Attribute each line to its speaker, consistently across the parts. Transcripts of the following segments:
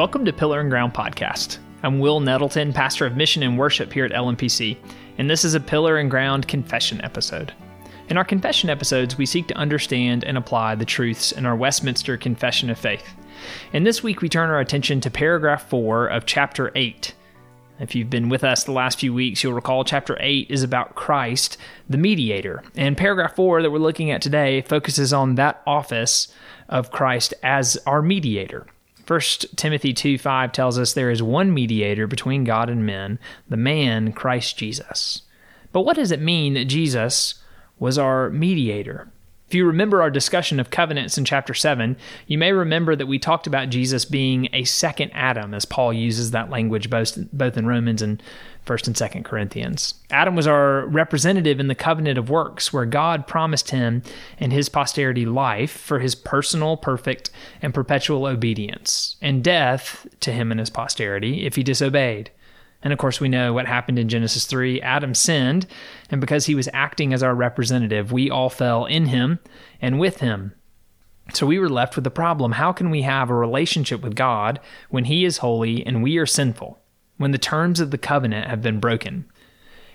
Speaker 1: Welcome to Pillar and Ground Podcast. I'm Wil Nettleton, pastor of mission and worship here at LMPC, and this is a Pillar and Ground confession episode. In our confession episodes, we seek to understand and apply the truths in our Westminster Confession of Faith. And this week, we turn our attention to paragraph 4 of chapter 8. If you've been with us the last few weeks, you'll recall chapter 8 is about Christ, the mediator. And paragraph 4 that we're looking at today focuses on that office of Christ as our mediator. 1 Timothy 2 5 tells us there is one mediator between God and men, the man Christ Jesus. But what does it mean that Jesus was our mediator? If you remember our discussion of covenants in chapter 7, you may remember that we talked about Jesus being a second Adam, as Paul uses that language both, both in Romans and 1st and 2nd Corinthians. Adam was our representative in the covenant of works, where God promised him and his posterity life for his personal, perfect, and perpetual obedience, and death to him and his posterity if he disobeyed. And of course, we know what happened in Genesis 3. Adam sinned, and because he was acting as our representative, we all fell in him and with him. So we were left with the problem how can we have a relationship with God when he is holy and we are sinful, when the terms of the covenant have been broken?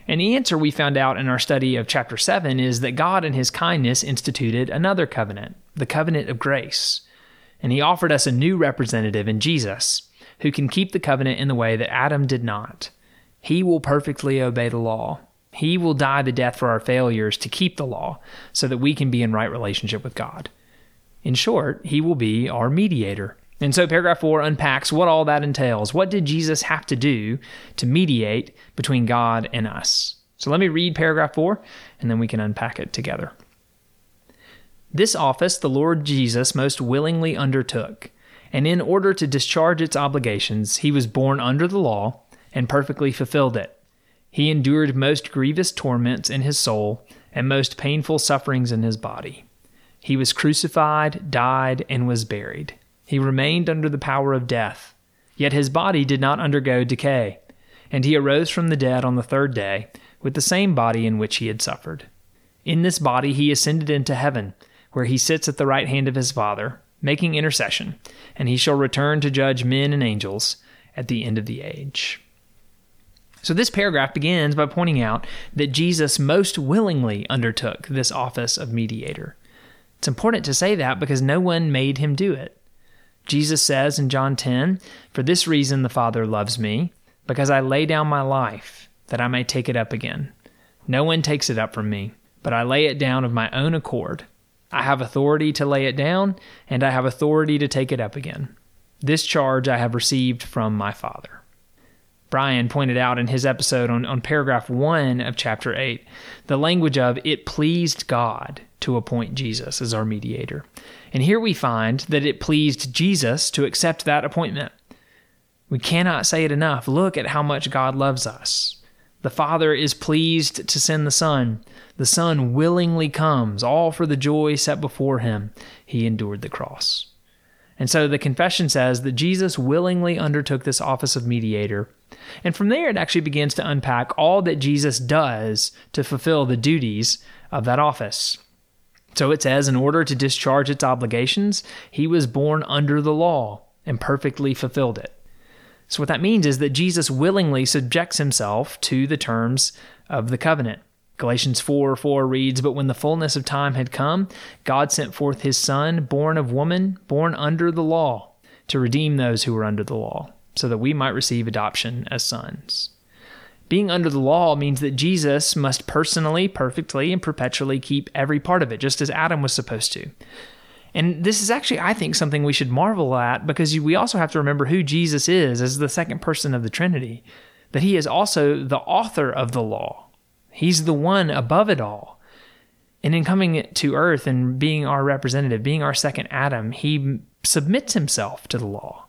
Speaker 1: And the answer we found out in our study of chapter 7 is that God, in his kindness, instituted another covenant, the covenant of grace. And he offered us a new representative in Jesus who can keep the covenant in the way that Adam did not. He will perfectly obey the law. He will die the death for our failures to keep the law so that we can be in right relationship with God. In short, he will be our mediator. And so, paragraph four unpacks what all that entails. What did Jesus have to do to mediate between God and us? So, let me read paragraph four, and then we can unpack it together. This office the Lord Jesus most willingly undertook and in order to discharge its obligations, he was born under the law and perfectly fulfilled it. He endured most grievous torments in his soul and most painful sufferings in his body. He was crucified, died, and was buried. He remained under the power of death. Yet his body did not undergo decay, and he arose from the dead on the third day with the same body in which he had suffered. In this body he ascended into heaven, where he sits at the right hand of his Father making intercession, and he shall return to judge men and angels at the end of the age. So, this paragraph begins by pointing out that Jesus most willingly undertook this office of mediator. It's important to say that because no one made him do it. Jesus says in John 10, For this reason the Father loves me, because I lay down my life, that I may take it up again. No one takes it up from me, but I lay it down of my own accord. I have authority to lay it down, and I have authority to take it up again. This charge I have received from my Father. Brian pointed out in his episode on, on paragraph 1 of chapter 8 the language of it pleased God to appoint Jesus as our mediator. And here we find that it pleased Jesus to accept that appointment. We cannot say it enough. Look at how much God loves us. The Father is pleased to send the Son. The Son willingly comes, all for the joy set before him. He endured the cross. And so the confession says that Jesus willingly undertook this office of mediator. And from there, it actually begins to unpack all that Jesus does to fulfill the duties of that office. So it says, in order to discharge its obligations, he was born under the law and perfectly fulfilled it. So, what that means is that Jesus willingly subjects himself to the terms of the covenant. Galatians 4 4 reads, But when the fullness of time had come, God sent forth his Son, born of woman, born under the law, to redeem those who were under the law, so that we might receive adoption as sons. Being under the law means that Jesus must personally, perfectly, and perpetually keep every part of it, just as Adam was supposed to. And this is actually, I think, something we should marvel at because we also have to remember who Jesus is as the second person of the Trinity, that he is also the author of the law He's the one above it all. And in coming to earth and being our representative, being our second Adam, he submits himself to the law.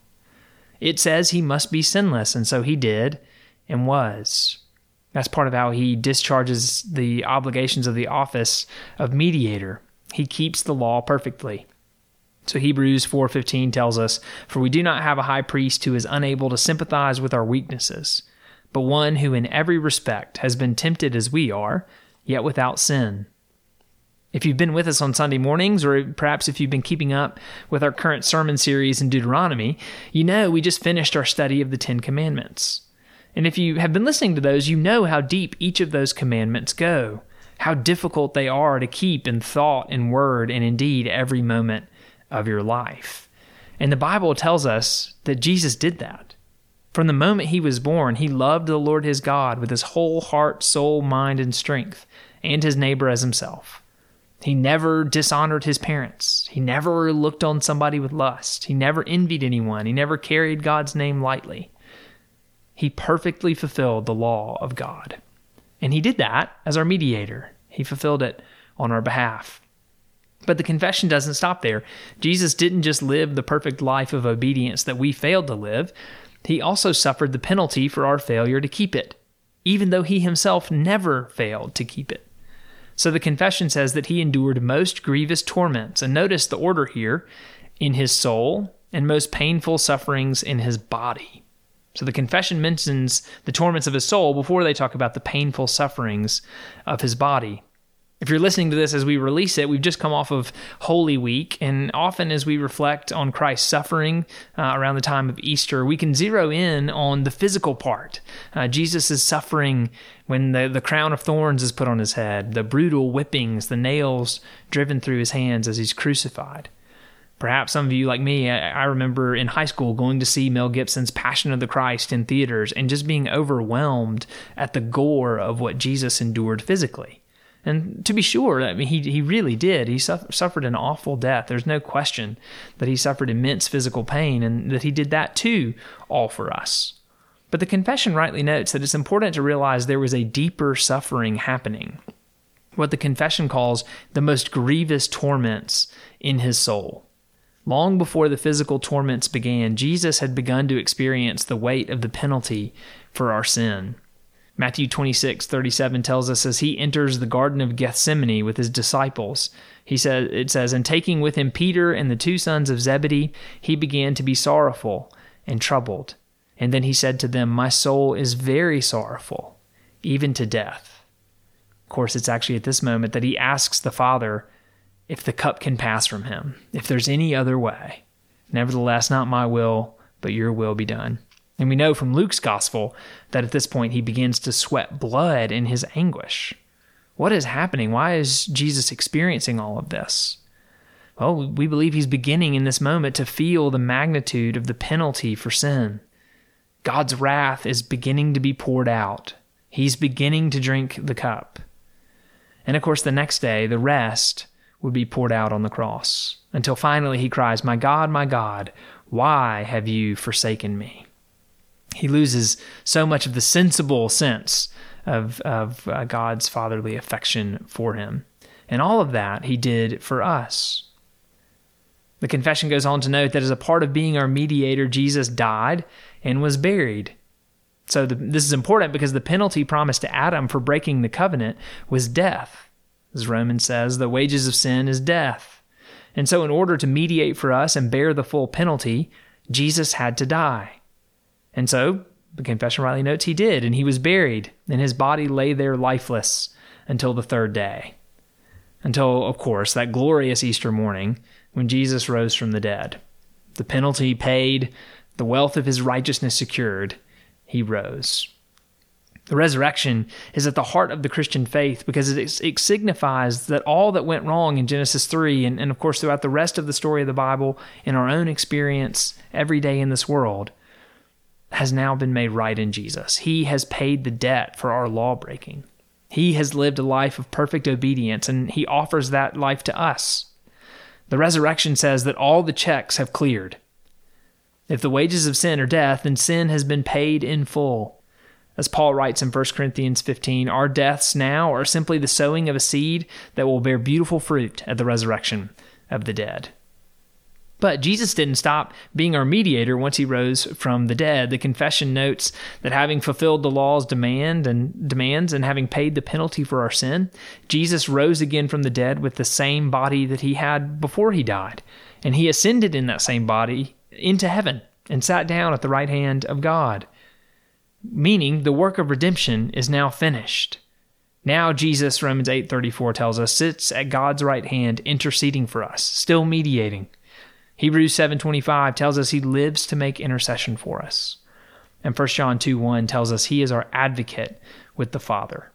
Speaker 1: It says he must be sinless, and so he did and was. That's part of how he discharges the obligations of the office of mediator. He keeps the law perfectly. So Hebrews 4:15 tells us, "For we do not have a high priest who is unable to sympathize with our weaknesses, but one who in every respect has been tempted as we are, yet without sin. If you've been with us on Sunday mornings, or perhaps if you've been keeping up with our current sermon series in Deuteronomy, you know we just finished our study of the Ten Commandments. And if you have been listening to those, you know how deep each of those commandments go, how difficult they are to keep in thought and word and indeed every moment of your life. And the Bible tells us that Jesus did that. From the moment he was born, he loved the Lord his God with his whole heart, soul, mind, and strength, and his neighbor as himself. He never dishonored his parents. He never looked on somebody with lust. He never envied anyone. He never carried God's name lightly. He perfectly fulfilled the law of God. And he did that as our mediator. He fulfilled it on our behalf. But the confession doesn't stop there. Jesus didn't just live the perfect life of obedience that we failed to live, he also suffered the penalty for our failure to keep it, even though he himself never failed to keep it. So the confession says that he endured most grievous torments, and notice the order here in his soul and most painful sufferings in his body. So the confession mentions the torments of his soul before they talk about the painful sufferings of his body. If you're listening to this as we release it, we've just come off of Holy Week, and often as we reflect on Christ's suffering uh, around the time of Easter, we can zero in on the physical part. Uh, Jesus is suffering when the, the crown of thorns is put on his head, the brutal whippings, the nails driven through his hands as he's crucified. Perhaps some of you, like me, I remember in high school going to see Mel Gibson's Passion of the Christ in theaters and just being overwhelmed at the gore of what Jesus endured physically. And to be sure, I mean, he, he really did. He suffered an awful death. There's no question that he suffered immense physical pain and that he did that too, all for us. But the confession rightly notes that it's important to realize there was a deeper suffering happening, what the confession calls the most grievous torments in his soul. Long before the physical torments began, Jesus had begun to experience the weight of the penalty for our sin. Matthew 26, 37 tells us as he enters the Garden of Gethsemane with his disciples, he says, it says, And taking with him Peter and the two sons of Zebedee, he began to be sorrowful and troubled. And then he said to them, My soul is very sorrowful, even to death. Of course, it's actually at this moment that he asks the Father if the cup can pass from him, if there's any other way. Nevertheless, not my will, but your will be done. And we know from Luke's gospel that at this point he begins to sweat blood in his anguish. What is happening? Why is Jesus experiencing all of this? Well, we believe he's beginning in this moment to feel the magnitude of the penalty for sin. God's wrath is beginning to be poured out. He's beginning to drink the cup. And of course, the next day, the rest would be poured out on the cross until finally he cries, My God, my God, why have you forsaken me? He loses so much of the sensible sense of, of uh, God's fatherly affection for him. And all of that he did for us. The confession goes on to note that as a part of being our mediator, Jesus died and was buried. So the, this is important because the penalty promised to Adam for breaking the covenant was death. As Romans says, the wages of sin is death. And so, in order to mediate for us and bear the full penalty, Jesus had to die. And so, the confession rightly notes he did, and he was buried, and his body lay there lifeless until the third day. Until, of course, that glorious Easter morning when Jesus rose from the dead. The penalty paid, the wealth of his righteousness secured, he rose. The resurrection is at the heart of the Christian faith because it, it, signifies that all that went wrong in Genesis 3, and, and of course throughout the rest of the story of the Bible, in our own experience every day in this world, has now been made right in Jesus. He has paid the debt for our law breaking. He has lived a life of perfect obedience, and He offers that life to us. The resurrection says that all the checks have cleared. If the wages of sin are death, then sin has been paid in full. As Paul writes in 1 Corinthians 15, our deaths now are simply the sowing of a seed that will bear beautiful fruit at the resurrection of the dead. But Jesus didn't stop being our mediator once he rose from the dead. The confession notes that having fulfilled the law's demand and demands and having paid the penalty for our sin, Jesus rose again from the dead with the same body that he had before he died. And he ascended in that same body into heaven and sat down at the right hand of God. Meaning the work of redemption is now finished. Now Jesus, Romans 8:34 tells us, sits at God's right hand interceding for us, still mediating. Hebrews 7:25 tells us he lives to make intercession for us. And 1 John 2:1 tells us he is our advocate with the Father.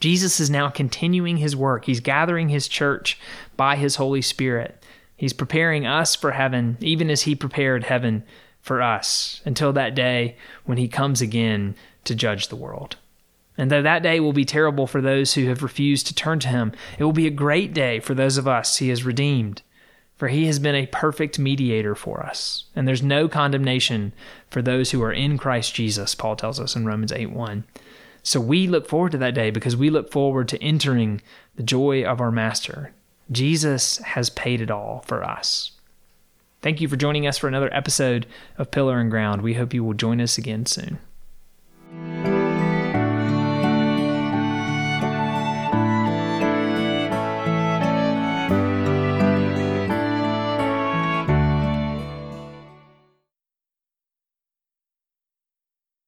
Speaker 1: Jesus is now continuing his work. He's gathering his church by his Holy Spirit. He's preparing us for heaven, even as he prepared heaven for us, until that day when he comes again to judge the world. And though that day will be terrible for those who have refused to turn to him, it will be a great day for those of us he has redeemed. For he has been a perfect mediator for us. And there's no condemnation for those who are in Christ Jesus, Paul tells us in Romans 8 1. So we look forward to that day because we look forward to entering the joy of our Master. Jesus has paid it all for us. Thank you for joining us for another episode of Pillar and Ground. We hope you will join us again soon.